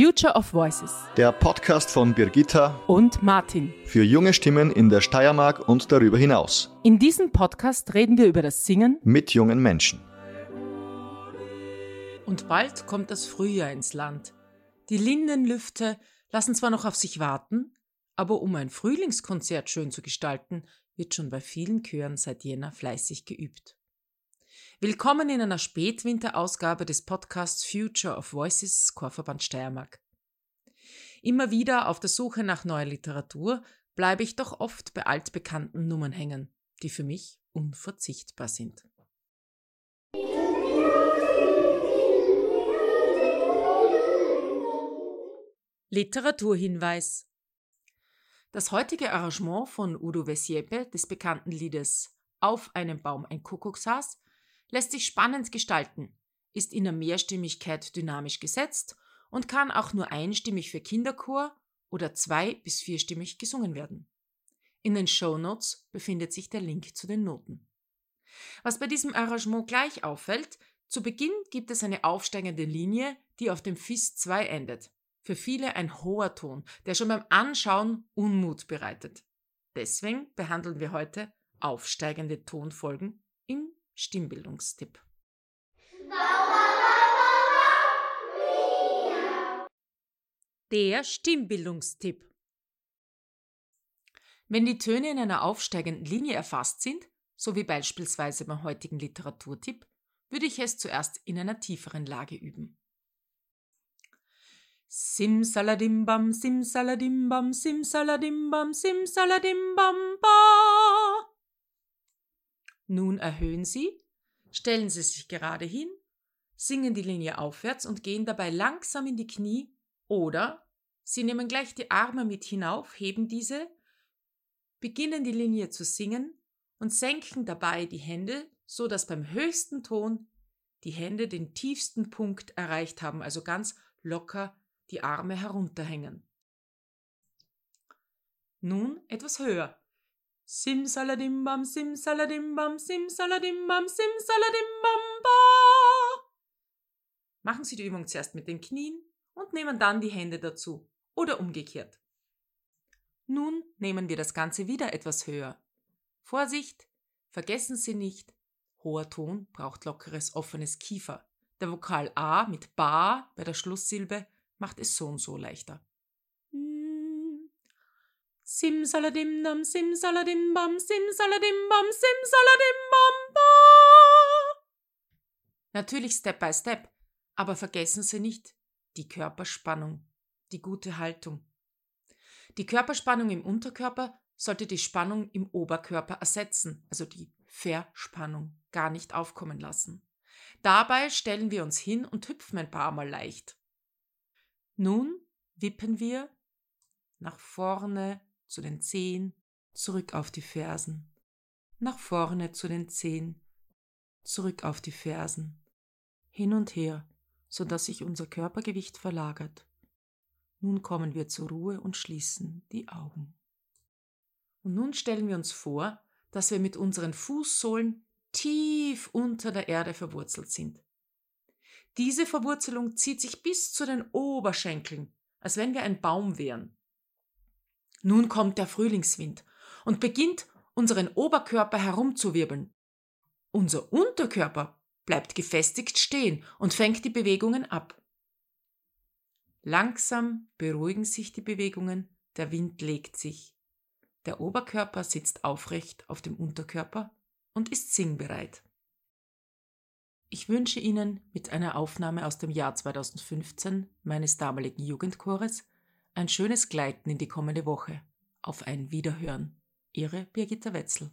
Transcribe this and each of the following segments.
Future of Voices Der Podcast von Birgitta und Martin. für junge Stimmen in der Steiermark und darüber hinaus In diesem Podcast reden wir über das Singen mit jungen Menschen. und bald kommt das Frühjahr ins Land. Die Lindenlüfte lassen zwar noch auf sich warten, aber um ein Frühlingskonzert schön zu gestalten, wird schon bei vielen Chören seit Jänner fleißig geübt. Willkommen in einer Spätwinterausgabe des Podcasts Future of Voices Chorverband Steiermark. Immer wieder auf der Suche nach neuer Literatur bleibe ich doch oft bei altbekannten Nummern hängen, die für mich unverzichtbar sind. Literaturhinweis Das heutige Arrangement von Udo Vesiepe des bekannten Liedes Auf einem Baum ein Kuckuckshaus lässt sich spannend gestalten, ist in der Mehrstimmigkeit dynamisch gesetzt und kann auch nur einstimmig für Kinderchor oder zwei- bis vierstimmig gesungen werden. In den Shownotes befindet sich der Link zu den Noten. Was bei diesem Arrangement gleich auffällt, zu Beginn gibt es eine aufsteigende Linie, die auf dem Fis 2 endet. Für viele ein hoher Ton, der schon beim Anschauen Unmut bereitet. Deswegen behandeln wir heute aufsteigende Tonfolgen Stimmbildungstipp. Der Stimmbildungstipp. Wenn die Töne in einer aufsteigenden Linie erfasst sind, so wie beispielsweise beim heutigen Literaturtipp, würde ich es zuerst in einer tieferen Lage üben. Simsaladimbam, simsaladimbam, simsaladimbam, simsaladimbam, ba. Nun erhöhen Sie, stellen Sie sich gerade hin, singen die Linie aufwärts und gehen dabei langsam in die Knie oder Sie nehmen gleich die Arme mit hinauf, heben diese, beginnen die Linie zu singen und senken dabei die Hände, so dass beim höchsten Ton die Hände den tiefsten Punkt erreicht haben, also ganz locker die Arme herunterhängen. Nun etwas höher. Simsaladimbam, simsaladimbam, simsaladimbam, simsaladimbam, ba. Machen Sie die Übung zuerst mit den Knien und nehmen dann die Hände dazu oder umgekehrt. Nun nehmen wir das Ganze wieder etwas höher. Vorsicht, vergessen Sie nicht, hoher Ton braucht lockeres, offenes Kiefer. Der Vokal A mit Ba bei der Schlusssilbe macht es so und so leichter. Simsaladimbam, simsaladimbam, simsaladimbam, simsaladimbam, ba. Natürlich Step by Step, aber vergessen Sie nicht die Körperspannung, die gute Haltung. Die Körperspannung im Unterkörper sollte die Spannung im Oberkörper ersetzen, also die Verspannung, gar nicht aufkommen lassen. Dabei stellen wir uns hin und hüpfen ein paar Mal leicht. Nun wippen wir nach vorne zu den Zehen, zurück auf die Fersen, nach vorne zu den Zehen, zurück auf die Fersen, hin und her, so dass sich unser Körpergewicht verlagert. Nun kommen wir zur Ruhe und schließen die Augen. Und nun stellen wir uns vor, dass wir mit unseren Fußsohlen tief unter der Erde verwurzelt sind. Diese Verwurzelung zieht sich bis zu den Oberschenkeln, als wenn wir ein Baum wären. Nun kommt der Frühlingswind und beginnt unseren Oberkörper herumzuwirbeln. Unser Unterkörper bleibt gefestigt stehen und fängt die Bewegungen ab. Langsam beruhigen sich die Bewegungen, der Wind legt sich. Der Oberkörper sitzt aufrecht auf dem Unterkörper und ist singbereit. Ich wünsche Ihnen mit einer Aufnahme aus dem Jahr 2015 meines damaligen Jugendchores ein schönes Gleiten in die kommende Woche. Auf ein Wiederhören. Ihre Birgitta Wetzel.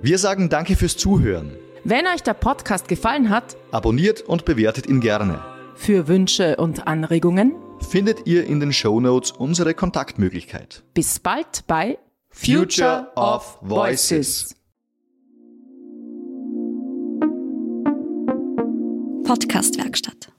Wir sagen danke fürs Zuhören. Wenn euch der Podcast gefallen hat, Abonniert und bewertet ihn gerne. für Wünsche und Anregungen, Findet ihr in den Shownotes unsere Kontaktmöglichkeit. bis bald bei Future of Voices. Podcastwerkstatt.